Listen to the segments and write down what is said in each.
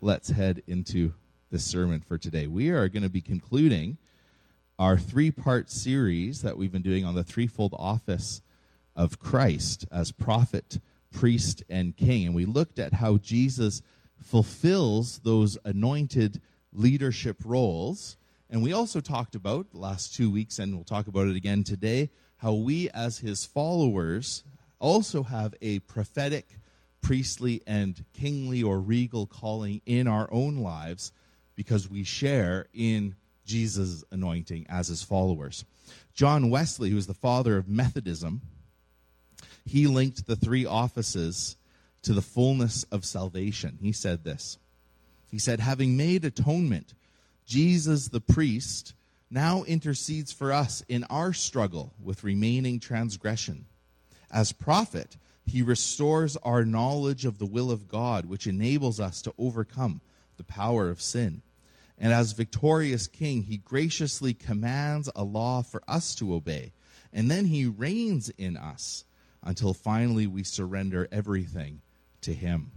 let's head into the sermon for today. We are going to be concluding our three part series that we've been doing on the threefold office of Christ as prophet, priest, and king. And we looked at how Jesus fulfills those anointed leadership roles. And we also talked about last two weeks, and we'll talk about it again today, how we as his followers also have a prophetic, priestly, and kingly or regal calling in our own lives because we share in Jesus' anointing as his followers. John Wesley, who is the father of Methodism, he linked the three offices to the fullness of salvation. He said this He said, Having made atonement, Jesus the priest now intercedes for us in our struggle with remaining transgression. As prophet, he restores our knowledge of the will of God, which enables us to overcome the power of sin. And as victorious king, he graciously commands a law for us to obey. And then he reigns in us until finally we surrender everything to him.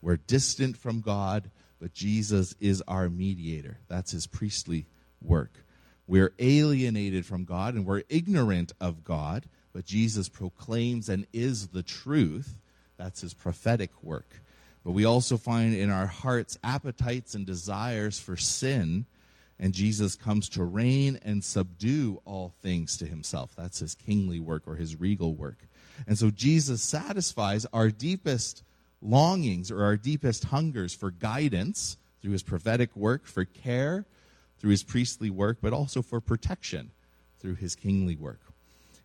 We're distant from God, but Jesus is our mediator. That's his priestly work. We're alienated from God and we're ignorant of God, but Jesus proclaims and is the truth. That's his prophetic work. But we also find in our hearts appetites and desires for sin, and Jesus comes to reign and subdue all things to himself. That's his kingly work or his regal work. And so Jesus satisfies our deepest longings or our deepest hungers for guidance through his prophetic work, for care through his priestly work, but also for protection through his kingly work.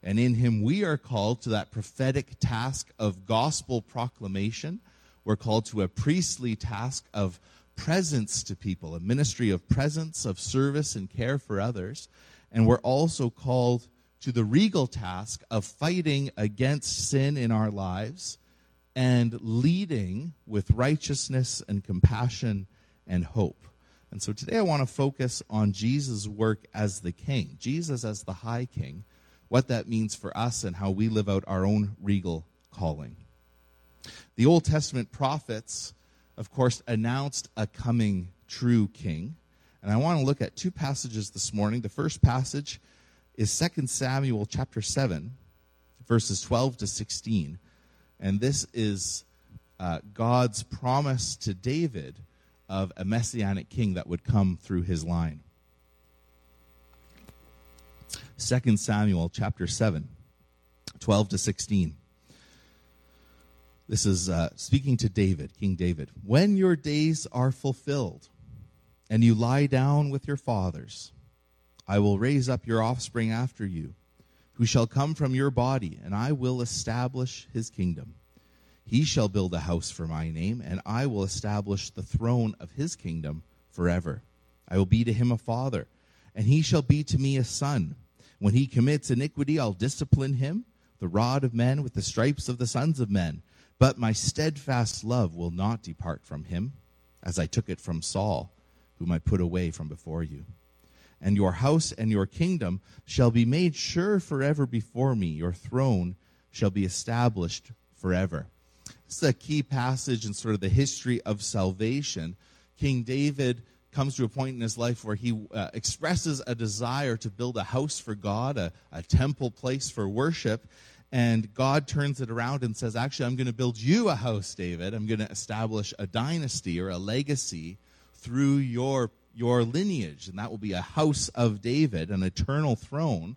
And in him we are called to that prophetic task of gospel proclamation. We're called to a priestly task of presence to people, a ministry of presence, of service, and care for others. And we're also called to the regal task of fighting against sin in our lives and leading with righteousness and compassion and hope. And so today I want to focus on Jesus' work as the king, Jesus as the high king, what that means for us and how we live out our own regal calling. The Old Testament prophets, of course, announced a coming true king. And I want to look at two passages this morning. The first passage is 2 Samuel chapter 7, verses 12 to 16. And this is uh, God's promise to David of a messianic king that would come through his line. 2 Samuel chapter 7, 12 to 16. This is uh, speaking to David, King David. When your days are fulfilled and you lie down with your fathers, I will raise up your offspring after you, who shall come from your body, and I will establish his kingdom. He shall build a house for my name, and I will establish the throne of his kingdom forever. I will be to him a father, and he shall be to me a son. When he commits iniquity, I'll discipline him, the rod of men with the stripes of the sons of men. But my steadfast love will not depart from him, as I took it from Saul, whom I put away from before you and your house and your kingdom shall be made sure forever before me. Your throne shall be established forever. This is a key passage in sort of the history of salvation. King David comes to a point in his life where he uh, expresses a desire to build a house for God, a, a temple place for worship. And God turns it around and says, Actually, I'm going to build you a house, David. I'm going to establish a dynasty or a legacy through your your lineage, and that will be a house of David, an eternal throne.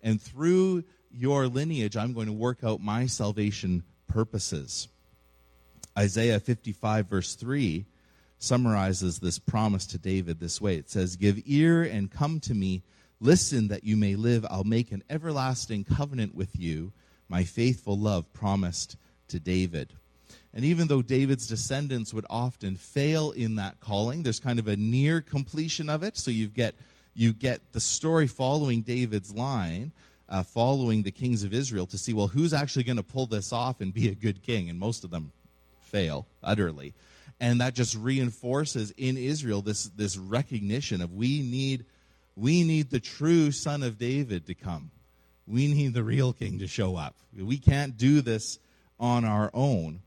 And through your lineage, I'm going to work out my salvation purposes. Isaiah 55, verse 3, summarizes this promise to David this way it says, Give ear and come to me. Listen that you may live. I'll make an everlasting covenant with you, my faithful love promised to David. And even though David's descendants would often fail in that calling, there's kind of a near completion of it. So you get you get the story following David's line, uh, following the kings of Israel to see well who's actually going to pull this off and be a good king, and most of them fail utterly, and that just reinforces in Israel this this recognition of we need we need the true son of David to come. We need the real king to show up. We can't do this on our own.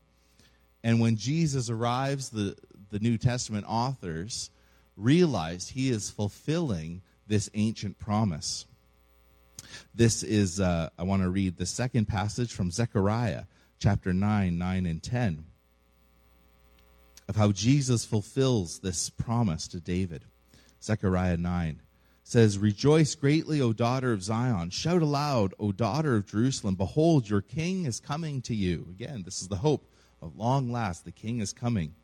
And when Jesus arrives, the, the New Testament authors realized he is fulfilling this ancient promise. This is, uh, I want to read the second passage from Zechariah chapter 9, 9, and 10 of how Jesus fulfills this promise to David. Zechariah 9 says, Rejoice greatly, O daughter of Zion. Shout aloud, O daughter of Jerusalem. Behold, your king is coming to you. Again, this is the hope of long last. The king is coming.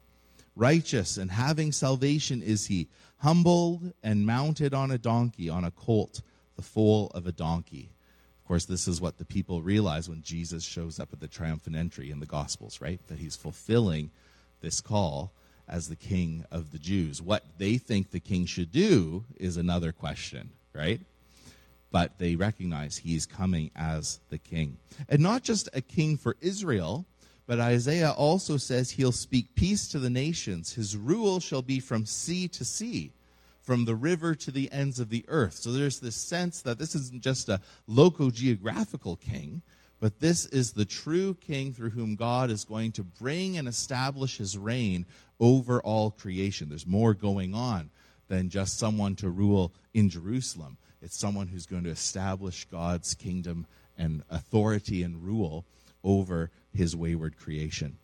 Righteous and having salvation is he, humbled and mounted on a donkey, on a colt, the foal of a donkey. Of course, this is what the people realize when Jesus shows up at the triumphant entry in the Gospels, right? That he's fulfilling this call as the king of the Jews. What they think the king should do is another question, right? But they recognize he's coming as the king. And not just a king for Israel, but Isaiah also says he'll speak peace to the nations. His rule shall be from sea to sea from the river to the ends of the earth. So there's this sense that this isn't just a loco geographical king, but this is the true king through whom God is going to bring and establish his reign over all creation. There's more going on than just someone to rule in Jerusalem. It's someone who's going to establish God's kingdom and authority and rule over his wayward creation.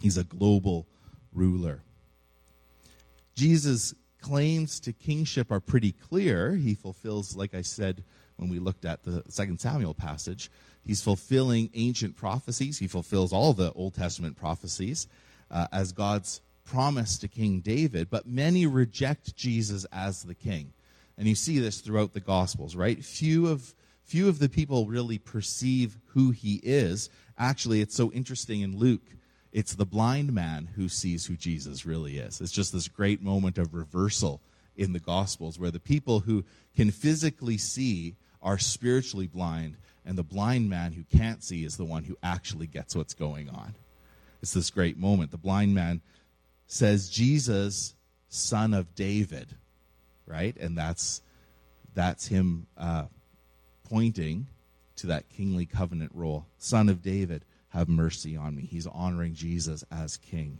He's a global ruler. Jesus claims to kingship are pretty clear. He fulfills, like I said when we looked at the Second Samuel passage, he's fulfilling ancient prophecies. He fulfills all the Old Testament prophecies uh, as God's promise to King David. But many reject Jesus as the king, and you see this throughout the Gospels, right? Few of few of the people really perceive who he is. Actually, it's so interesting in Luke it's the blind man who sees who Jesus really is. It's just this great moment of reversal in the Gospels where the people who can physically see are spiritually blind, and the blind man who can't see is the one who actually gets what's going on. It's this great moment. The blind man says, Jesus, son of David, right? And that's, that's him uh, pointing to that kingly covenant role, son of David have mercy on me. He's honoring Jesus as king.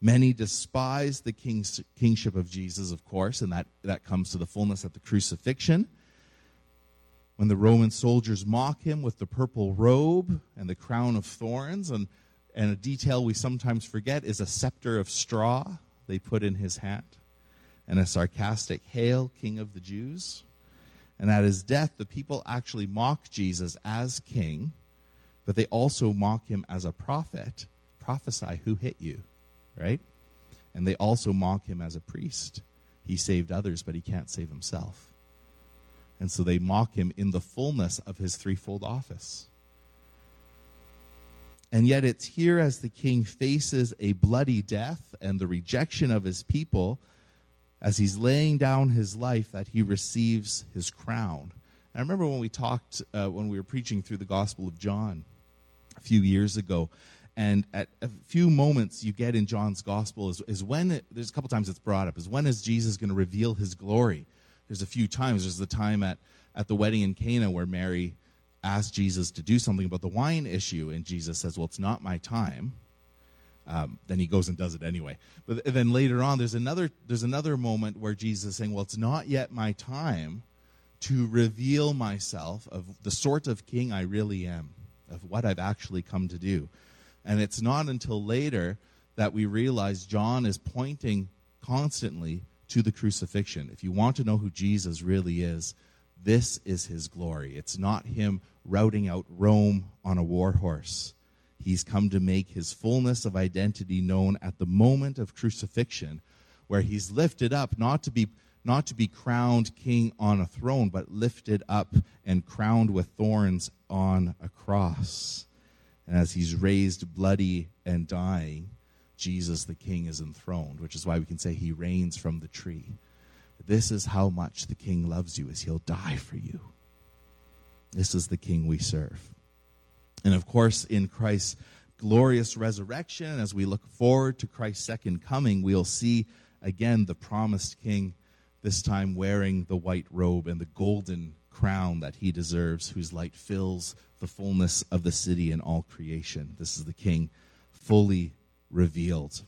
Many despise the king's, kingship of Jesus, of course, and that, that comes to the fullness at the crucifixion. When the Roman soldiers mock him with the purple robe and the crown of thorns, and, and a detail we sometimes forget is a scepter of straw they put in his hand, and a sarcastic, Hail, King of the Jews. And at his death, the people actually mock Jesus as king but they also mock him as a prophet. Prophesy who hit you, right? And they also mock him as a priest. He saved others, but he can't save himself. And so they mock him in the fullness of his threefold office. And yet it's here as the king faces a bloody death and the rejection of his people, as he's laying down his life, that he receives his crown. I remember when we talked, uh, when we were preaching through the Gospel of John, a few years ago. And at a few moments you get in John's gospel is, is when, it, there's a couple times it's brought up, is when is Jesus going to reveal his glory? There's a few times. There's the time at, at the wedding in Cana where Mary asked Jesus to do something about the wine issue, and Jesus says, Well, it's not my time. Um, then he goes and does it anyway. But then later on, there's another there's another moment where Jesus is saying, "Well, it's not yet my time to reveal myself of the sort of king I really am." of what I've actually come to do. And it's not until later that we realize John is pointing constantly to the crucifixion. If you want to know who Jesus really is, this is his glory. It's not him routing out Rome on a war horse. He's come to make his fullness of identity known at the moment of crucifixion, where he's lifted up not to be not to be crowned king on a throne, but lifted up and crowned with thorns on a cross. And as he's raised bloody and dying, Jesus the king is enthroned, which is why we can say he reigns from the tree. This is how much the king loves you, is he'll die for you. This is the king we serve. And of course, in Christ's glorious resurrection, as we look forward to Christ's second coming, we'll see again the promised king this time wearing the white robe and the golden crown that he deserves, whose light fills the fullness of the city and all creation. This is the King fully revealed.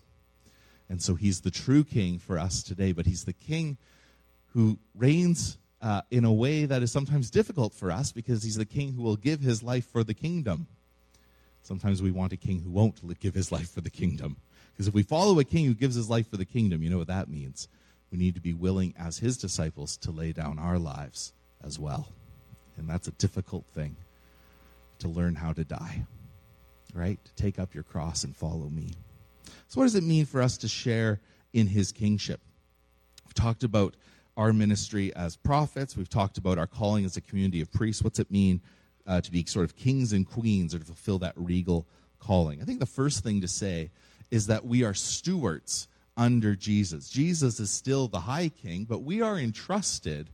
And so he's the true king for us today, but he's the king who reigns uh, in a way that is sometimes difficult for us because he's the king who will give his life for the kingdom. Sometimes we want a king who won't give his life for the kingdom. Because if we follow a king who gives his life for the kingdom, you know what that means. We need to be willing, as his disciples, to lay down our lives as well. And that's a difficult thing to learn how to die, right? To take up your cross and follow me. So, what does it mean for us to share in his kingship? We've talked about our ministry as prophets, we've talked about our calling as a community of priests. What's it mean uh, to be sort of kings and queens or to fulfill that regal calling? I think the first thing to say is that we are stewards under Jesus. Jesus is still the high king, but we are entrusted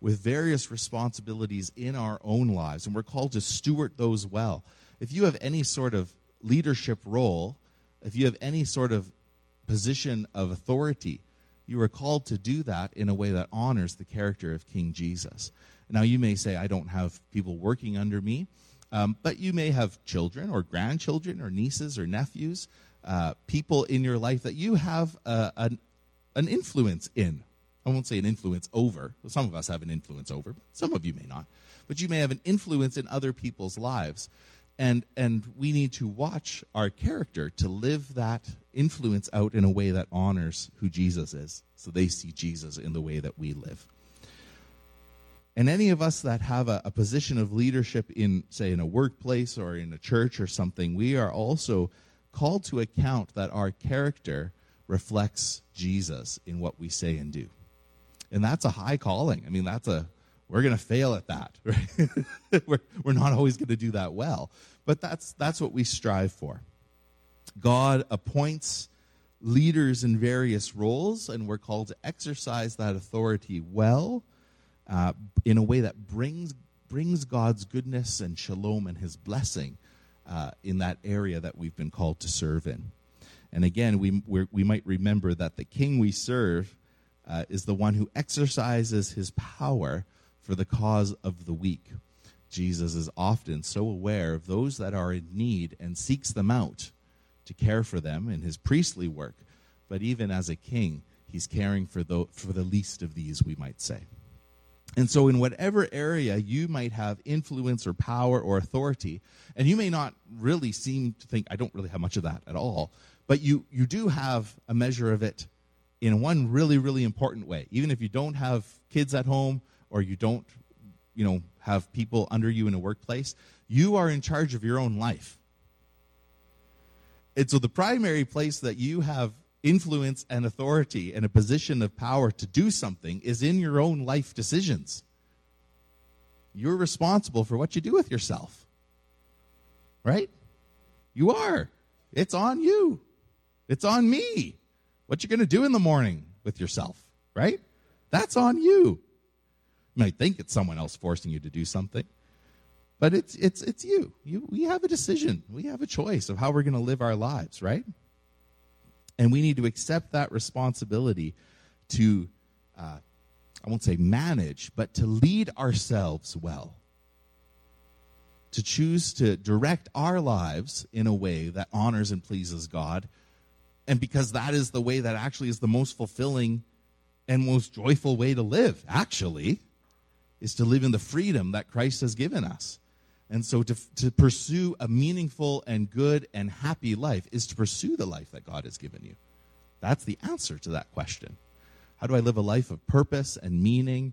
with various responsibilities in our own lives, and we're called to steward those well. If you have any sort of leadership role, if you have any sort of position of authority, you are called to do that in a way that honors the character of King Jesus. Now, you may say, I don't have people working under me, um, but you may have children or grandchildren or nieces or nephews, uh, people in your life that you have uh, an, an influence in. I won't say an influence over. Some of us have an influence over, but some of you may not. But you may have an influence in other people's lives. And, and we need to watch our character to live that influence out in a way that honors who Jesus is. So they see Jesus in the way that we live. And any of us that have a, a position of leadership in, say, in a workplace or in a church or something, we are also called to account that our character reflects Jesus in what we say and do and that's a high calling. I mean, that's a we're going to fail at that. Right? we're, we're not always going to do that well, but that's that's what we strive for. God appoints leaders in various roles, and we're called to exercise that authority well, uh, in a way that brings brings God's goodness and shalom and His blessing uh, in that area that we've been called to serve in. And again, we we might remember that the King we serve uh, is the one who exercises his power for the cause of the weak. Jesus is often so aware of those that are in need and seeks them out to care for them in his priestly work. But even as a king, he's caring for the, for the least of these, we might say. And so, in whatever area you might have influence or power or authority, and you may not really seem to think, I don't really have much of that at all, but you, you do have a measure of it in one really, really important way. Even if you don't have kids at home or you don't, you know, have people under you in a workplace, you are in charge of your own life. And so the primary place that you have influence and authority and a position of power to do something is in your own life decisions. You're responsible for what you do with yourself. Right? You are. It's on you. It's on me what you're going to do in the morning with yourself, right? That's on you. Might think it's someone else forcing you to do something, but it's it's it's you. You we have a decision. We have a choice of how we're going to live our lives, right? And we need to accept that responsibility to uh, I won't say manage, but to lead ourselves well. To choose to direct our lives in a way that honors and pleases God and because that is the way that actually is the most fulfilling and most joyful way to live, actually, is to live in the freedom that Christ has given us. And so to, to pursue a meaningful and good and happy life is to pursue the life that God has given you. That's the answer to that question. How do I live a life of purpose and meaning,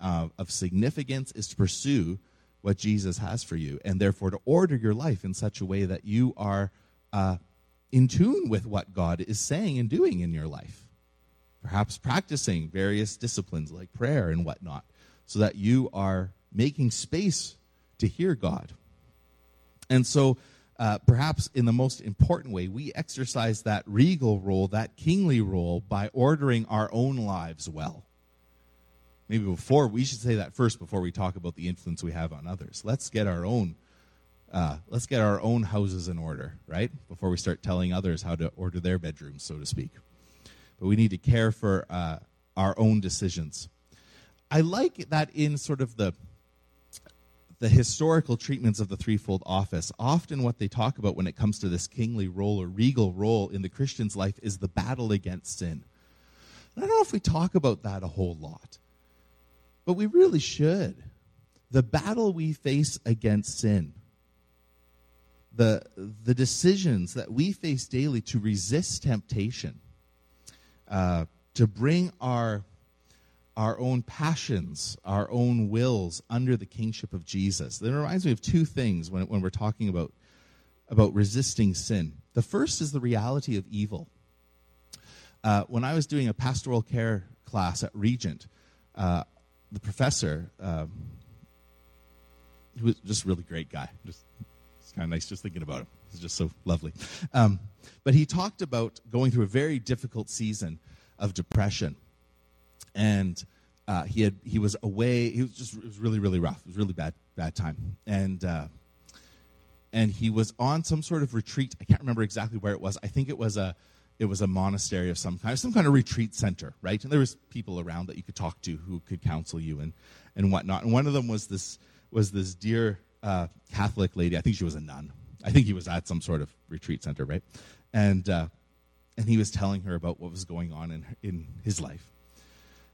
uh, of significance? Is to pursue what Jesus has for you, and therefore to order your life in such a way that you are uh, in tune with what God is saying and doing in your life. Perhaps practicing various disciplines like prayer and whatnot, so that you are making space to hear God. And so, uh, perhaps in the most important way, we exercise that regal role, that kingly role, by ordering our own lives well. Maybe before, we should say that first before we talk about the influence we have on others. Let's get our own uh, let's get our own houses in order, right? Before we start telling others how to order their bedrooms, so to speak. But we need to care for uh, our own decisions. I like that in sort of the the historical treatments of the threefold office, often what they talk about when it comes to this kingly role or regal role in the Christian's life is the battle against sin. I don't know if we talk about that a whole lot, but we really should. The battle we face against sin, the, the decisions that we face daily to resist temptation, uh, to bring our our own passions, our own wills under the kingship of Jesus. That reminds me of two things when, when we're talking about, about resisting sin. The first is the reality of evil. Uh, when I was doing a pastoral care class at Regent, uh, the professor, um, who was just a really great guy, just it's kind of nice just thinking about him. He's just so lovely. Um, but he talked about going through a very difficult season of depression and uh, he had he was away. He was just it was really really rough. It was really bad bad time, and uh, and he was on some sort of retreat. I can't remember exactly where it was. I think it was a it was a monastery of some kind, some kind of retreat center, right? And there was people around that you could talk to who could counsel you and and whatnot. And one of them was this was this dear uh, Catholic lady. I think she was a nun. I think he was at some sort of retreat center, right? And uh, and he was telling her about what was going on in in his life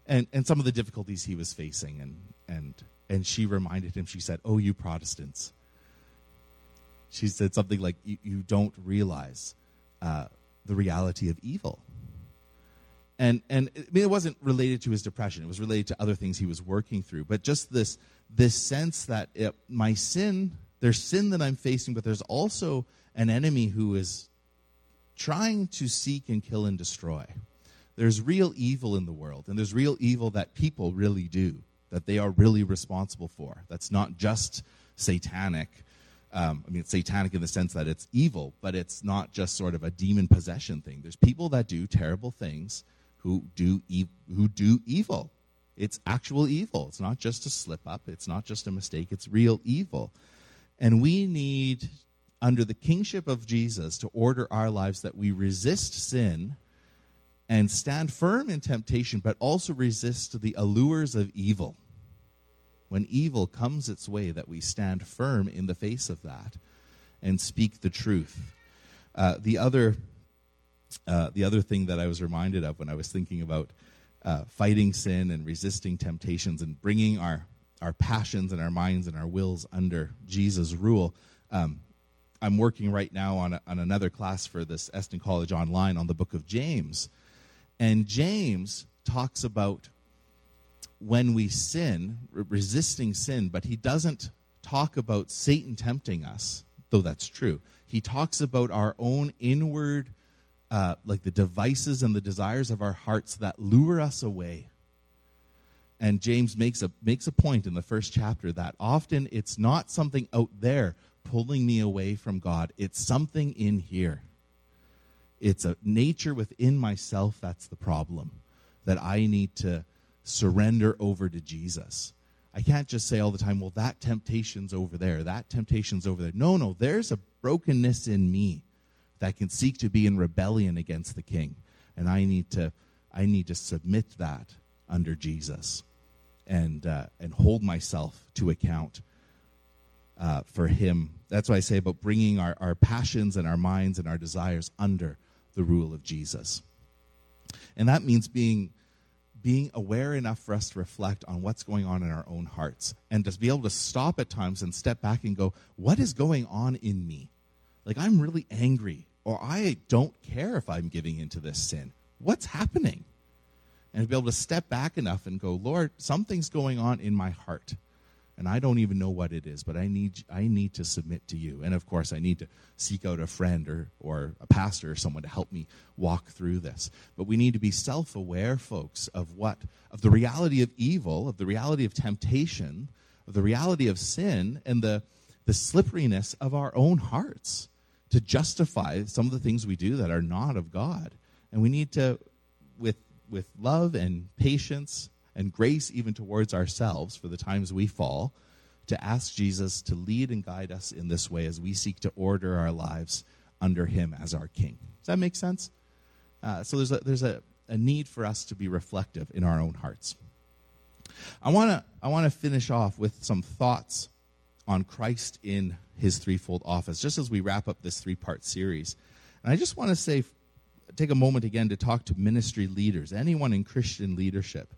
and and some of the difficulties he was facing and and and she reminded him she said oh you protestants. She said something like you, don't realize uh, the reality of evil. And and I mean, it wasn't related to his depression. It was related to other things he was working through. But just this this sense that it, my sin there's sin that i'm facing but there's also an enemy who is trying to seek and kill and destroy there's real evil in the world, and there's real evil that people really do, that they are really responsible for. That's not just satanic. Um, I mean, it's satanic in the sense that it's evil, but it's not just sort of a demon possession thing. There's people that do terrible things who do e- who do evil. It's actual evil. It's not just a slip up. It's not just a mistake. It's real evil, and we need, under the kingship of Jesus, to order our lives that we resist sin and stand firm in temptation, but also resist the allures of evil. When evil comes its way, that we stand firm in the face of that and speak the truth. Uh, the other, uh, the other thing that I was reminded of when I was thinking about uh, fighting sin and resisting temptations and bringing our our passions and our minds and our wills under Jesus' rule. Um, I'm working right now on, a, on another class for this Eston College Online on the book of James. And James talks about when we sin, resisting sin, but he doesn't talk about Satan tempting us, though that's true. He talks about our own inward, uh, like the devices and the desires of our hearts that lure us away. And James makes a, makes a point in the first chapter that often it's not something out there pulling me away from God, it's something in here. It's a nature within myself that's the problem that I need to surrender over to Jesus. I can't just say all the time, well, that temptation's over there, that temptation's over there. No, no, there's a brokenness in me that can seek to be in rebellion against the king. And I need to I need to submit that under Jesus and uh, and hold myself to account uh, for him. That's why I say about bringing our, our passions and our minds and our desires under the rule of Jesus. And that means being being aware enough for us to reflect on what's going on in our own hearts and to be able to stop at times and step back and go, what is going on in me? Like, I'm really angry, or I don't care if I'm giving into this sin. What's happening? And to be able to step back enough and go, Lord, something's going on in my heart and I don't even know what it is, but I need I need to submit to you. And of course, I need to seek out a friend or or a pastor or someone to help me walk through this. But we need to be self-aware, folks, of what of the reality of evil, of the reality of temptation, of the reality of sin, and the the slipperiness of our own hearts to justify some of the things we do that are not of God. And we need to, with with love and patience and grace even towards ourselves for the times we fall, to ask Jesus to lead and guide us in this way as we seek to order our lives under Him as our King. Does that make sense? Uh, so there's a, there's a, a need for us to be reflective in our own hearts. I want to I want to finish off with some thoughts on Christ in his threefold office, just as we wrap up this three part series. And I just want to say, take a moment again to talk to ministry leaders, anyone in Christian leadership.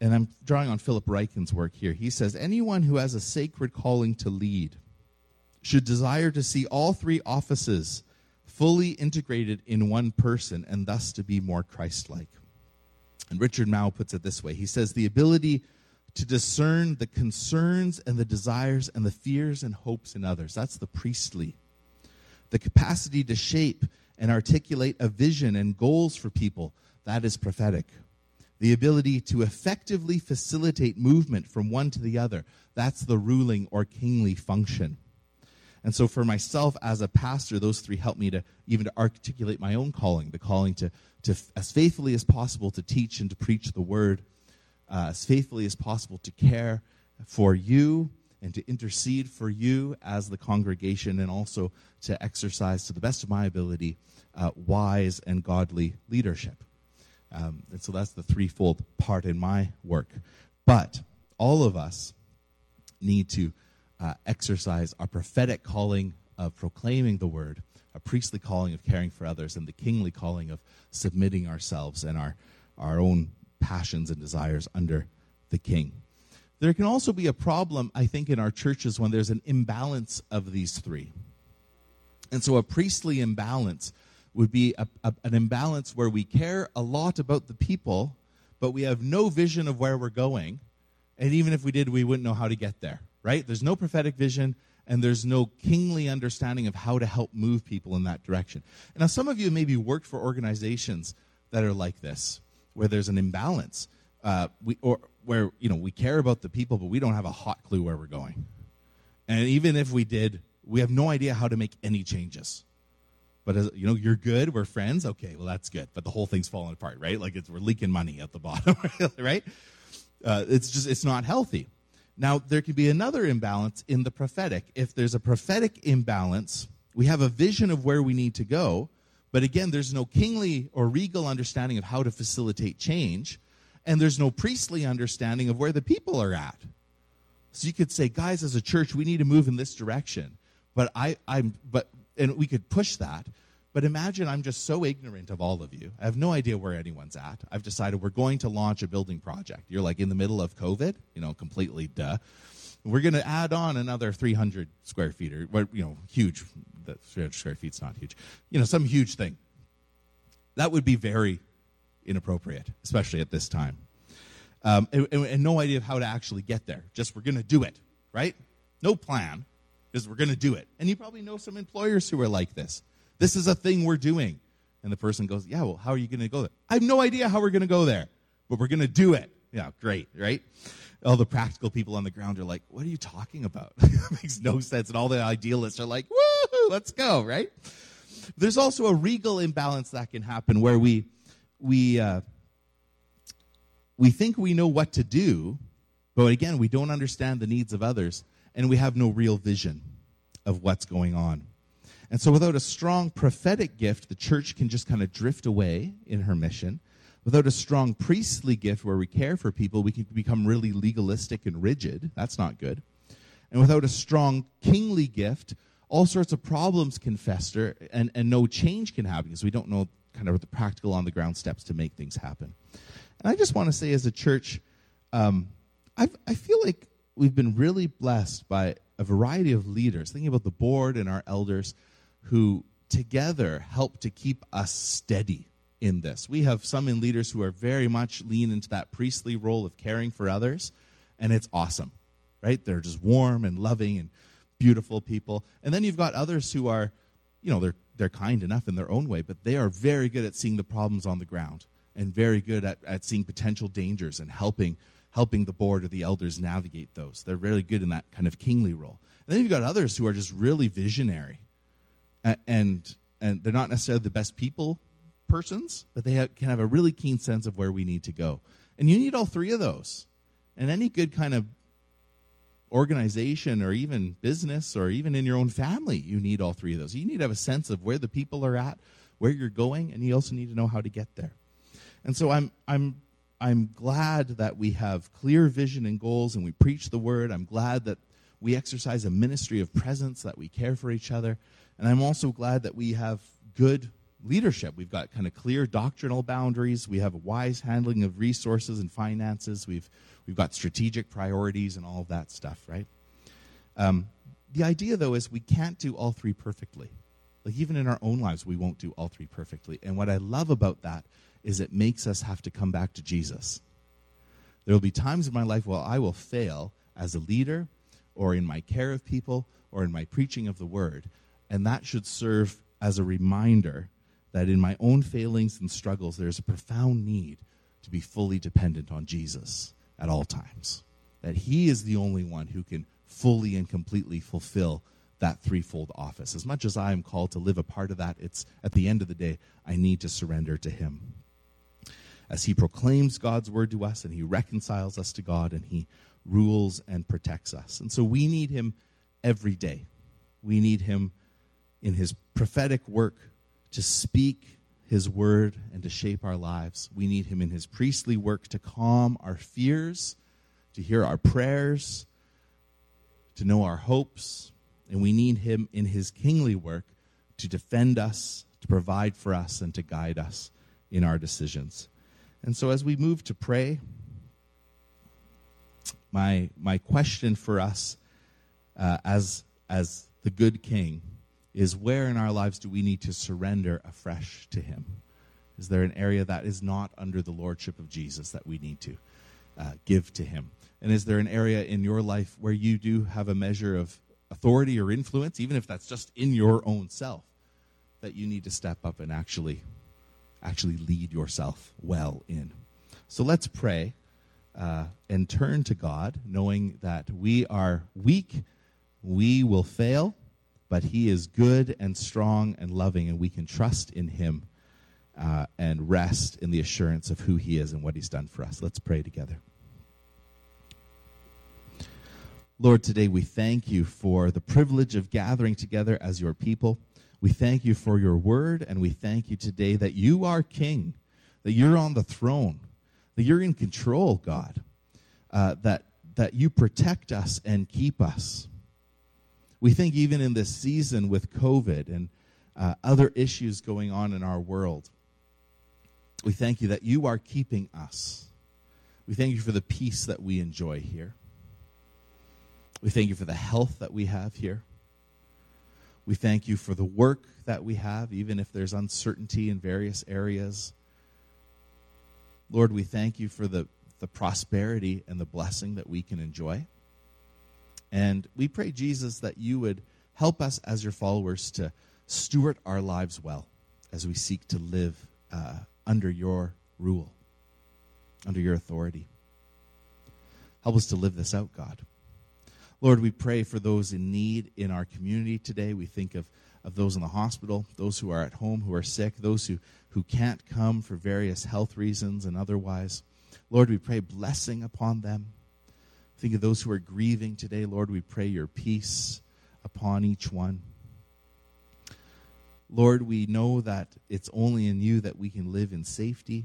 And I'm drawing on Philip Ryken's work here. He says, anyone who has a sacred calling to lead should desire to see all three offices fully integrated in one person and thus to be more Christ like. And Richard Mouw puts it this way he says, the ability to discern the concerns and the desires and the fears and hopes in others. That's the priestly. The capacity to shape and articulate a vision and goals for people. That is prophetic. The ability to effectively facilitate movement from one to the other. That's the ruling or kingly function. And so for myself as a pastor, those three help me to even to articulate my own calling, the calling to, to as faithfully as possible to teach and to preach the word uh, as faithfully as possible to care for you and to intercede for you as the congregation and also to exercise to the best of my ability uh, wise and godly leadership. Um, and so that's the threefold part in my work. But all of us need to uh, exercise our prophetic calling of proclaiming the word, a priestly calling of caring for others, and the kingly calling of submitting ourselves and our, our own passions and desires under the king. There can also be a problem, I think, in our churches when there's an imbalance of these three. And so a priestly imbalance would be a, a, an imbalance where we care a lot about the people, but we have no vision of where we're going. And even if we did, we wouldn't know how to get there, right? There's no prophetic vision, and there's no kingly understanding of how to help move people in that direction. Now, some of you maybe worked for organizations that are like this where there's an imbalance, uh, we, or where you know we care about the people, but we don't have a hot clue where we're going. And even if we did, we have no idea how to make any changes. But as, you know, you're good. We're friends. Okay, well that's good. But the whole thing's falling apart, right? Like it's we're leaking money at the bottom, right? Uh, it's just it's not healthy. Now there can be another imbalance in the prophetic. If there's a prophetic imbalance, we have a vision of where we need to go, but again, there's no kingly or regal understanding of how to facilitate change, and there's no priestly understanding of where the people are at. So you could say, guys, as a church, we need to move in this direction. But I, I'm, but, and we could push that. But imagine I'm just so ignorant of all of you. I have no idea where anyone's at. I've decided we're going to launch a building project. You're like in the middle of COVID, you know, completely duh. We're going to add on another 300 square feet, or, you know, huge that 300 square feet's not huge. You know, some huge thing. That would be very inappropriate, especially at this time. Um, and, and, no idea of how to actually get there. Just we're going to do it, right? No plan, just we're going to do it. And you probably know some employers who are like this. This is a thing we're doing. And the person goes, Yeah, well, how are you going to go there? I have no idea how we're going to go there, but we're going to do it. Yeah, great, right? All the practical people on the ground are like, What are you talking about? makes no sense. And all the idealists are like, let's go, right? There's also a regal imbalance that can happen where we we uh, we think we know what to do, but again, we don't understand the needs of others, and we have no real vision of what's going on. And so, without a strong prophetic gift, the church can just kind of drift away in her mission. Without a strong priestly gift where we care for people, we can become really legalistic and rigid. That's not good. And without a strong kingly gift, all sorts of problems can fester and, and no change can happen because we don't know kind of the practical on the ground steps to make things happen. And I just want to say, as a church, um, i I feel like we've been really blessed by a variety of leaders, thinking about the board and our elders, who together help to keep us steady in this. We have some in leaders who are very much lean into that priestly role of caring for others, and it's awesome, right? They're just warm and loving and beautiful people. And then you've got others who are, you know, they're they're kind enough in their own way, but they are very good at seeing the problems on the ground and very good at, at seeing potential dangers and helping helping the board or the elders navigate those. They're really good in that kind of kingly role. And then you've got others who are just really visionary, and and, they're not necessarily the best people persons, but they have, can have a really keen sense of where we need to go. And you need all three of those. And any good kind of organization or even business or even in your own family, you need all three of those. You need to have a sense of where the people are at, where you're going, and you also need to know how to get there. And so I'm I'm I'm glad that we have clear vision and goals and we preach the word. I'm glad that we exercise a ministry of presence, that we care for each other. And I'm also glad that we have good leadership. We've got kind of clear doctrinal boundaries. We have a wise handling of resources and finances. We've, we've got strategic priorities and all of that stuff, right? Um, the idea, though, is we can't do all three perfectly. Like, even in our own lives, we won't do all three perfectly. And what I love about that is it makes us have to come back to Jesus. There will be times in my life where I will fail as a leader or in my care of people or in my preaching of the word. And that should serve as a reminder that in my own failings and struggles, there's a profound need to be fully dependent on Jesus at all times. That He is the only one who can fully and completely fulfill that threefold office. As much as I am called to live a part of that, it's at the end of the day, I need to surrender to Him. As He proclaims God's word to us and He reconciles us to God and He rules and protects us. And so we need Him every day. We need Him in His prophetic work to speak His word and to shape our lives. We need Him in His priestly work to calm our fears, to hear our prayers to know our hopes, and we need him in his kingly work to defend us, to provide for us, and to guide us in our decisions. And so as we move to pray, my, my question for us uh, as, as the good king is where in our lives do we need to surrender afresh to him? Is there an area that is not under the lordship of Jesus that we need to uh, give to him? And is there an area in your life where you do have a measure of authority or influence, even if that's just in your own self, that you need to step up and actually actually lead yourself well in? So let's pray uh, and turn to God, knowing that we are weak, we will fail, but He is good and strong and loving, and we can trust in Him uh, and rest in the assurance of who He is and what He's done for us. Let's pray together. Lord, today we thank you for the privilege of gathering together as your people. We thank you for your word, and we thank you today that you are king, that you're on the throne, that you're in control, God, uh, that, that you protect us and keep us. We think even in this season with COVID and uh, other issues going on in our world, we thank you that you are keeping us. We thank you for the peace that we enjoy here. We thank you for the health that we have here. We thank you for the work that we have, even if there's uncertainty in various areas. Lord, we thank you for the, the prosperity and the blessing that we can enjoy. And we pray, Jesus, that you would help us as your followers to steward our lives well as we seek to live uh, under your rule, under your authority. Help us to live this out, God. Lord, we pray for those in need in our community today. We think of, of those in the hospital, those who are at home who are sick, those who, who can't come for various health reasons and otherwise. Lord, we pray blessing upon them. Think of those who are grieving today. Lord, we pray your peace upon each one. Lord, we know that it's only in you that we can live in safety.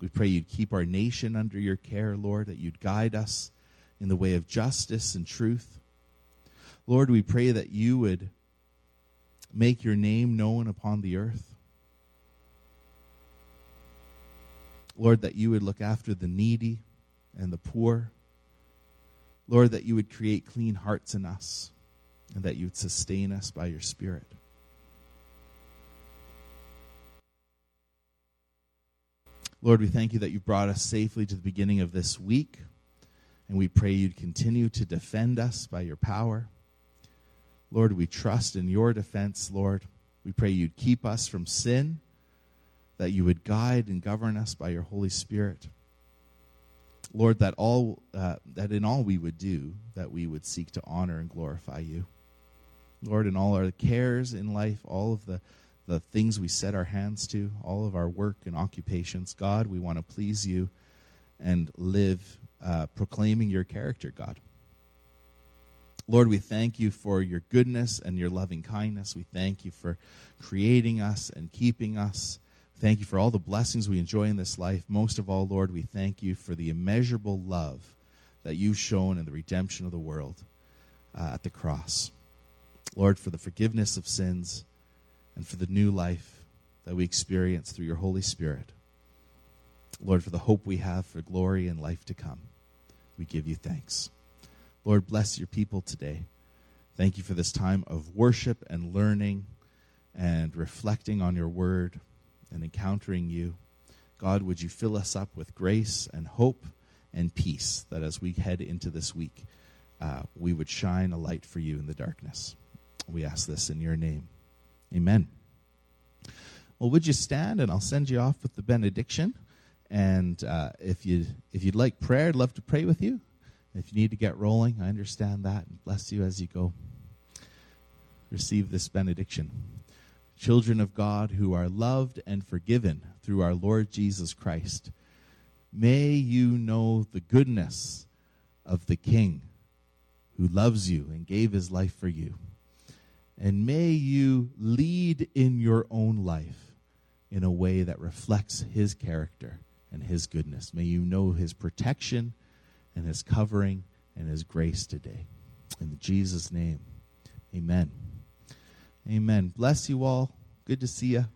We pray you'd keep our nation under your care, Lord, that you'd guide us in the way of justice and truth. Lord, we pray that you would make your name known upon the earth. Lord, that you would look after the needy and the poor. Lord, that you would create clean hearts in us and that you would sustain us by your Spirit. Lord, we thank you that you brought us safely to the beginning of this week. And we pray you'd continue to defend us by your power. Lord, we trust in your defense, Lord. We pray you'd keep us from sin, that you would guide and govern us by your Holy Spirit. Lord, that all uh, that in all we would do, that we would seek to honor and glorify you. Lord, in all our cares in life, all of the, the things we set our hands to, all of our work and occupations, God, we want to please you and live uh, proclaiming your character, God. Lord, we thank you for your goodness and your loving kindness. We thank you for creating us and keeping us. Thank you for all the blessings we enjoy in this life. Most of all, Lord, we thank you for the immeasurable love that you've shown in the redemption of the world uh, at the cross. Lord, for the forgiveness of sins and for the new life that we experience through your Holy Spirit. Lord, for the hope we have for glory and life to come, we give you thanks. Lord, bless your people today. Thank you for this time of worship and learning and reflecting on your word and encountering you. God, would you fill us up with grace and hope and peace that as we head into this week, uh, we would shine a light for you in the darkness. We ask this in your name. Amen. Well, would you stand and I'll send you off with the benediction. And uh, if you if you'd like prayer, I'd love to pray with you. If you need to get rolling, I understand that. And bless you as you go. Receive this benediction. Children of God who are loved and forgiven through our Lord Jesus Christ, may you know the goodness of the King who loves you and gave his life for you. And may you lead in your own life in a way that reflects his character and his goodness. May you know his protection and his covering and his grace today. In Jesus' name, amen. Amen. Bless you all. Good to see you.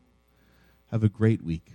Have a great week.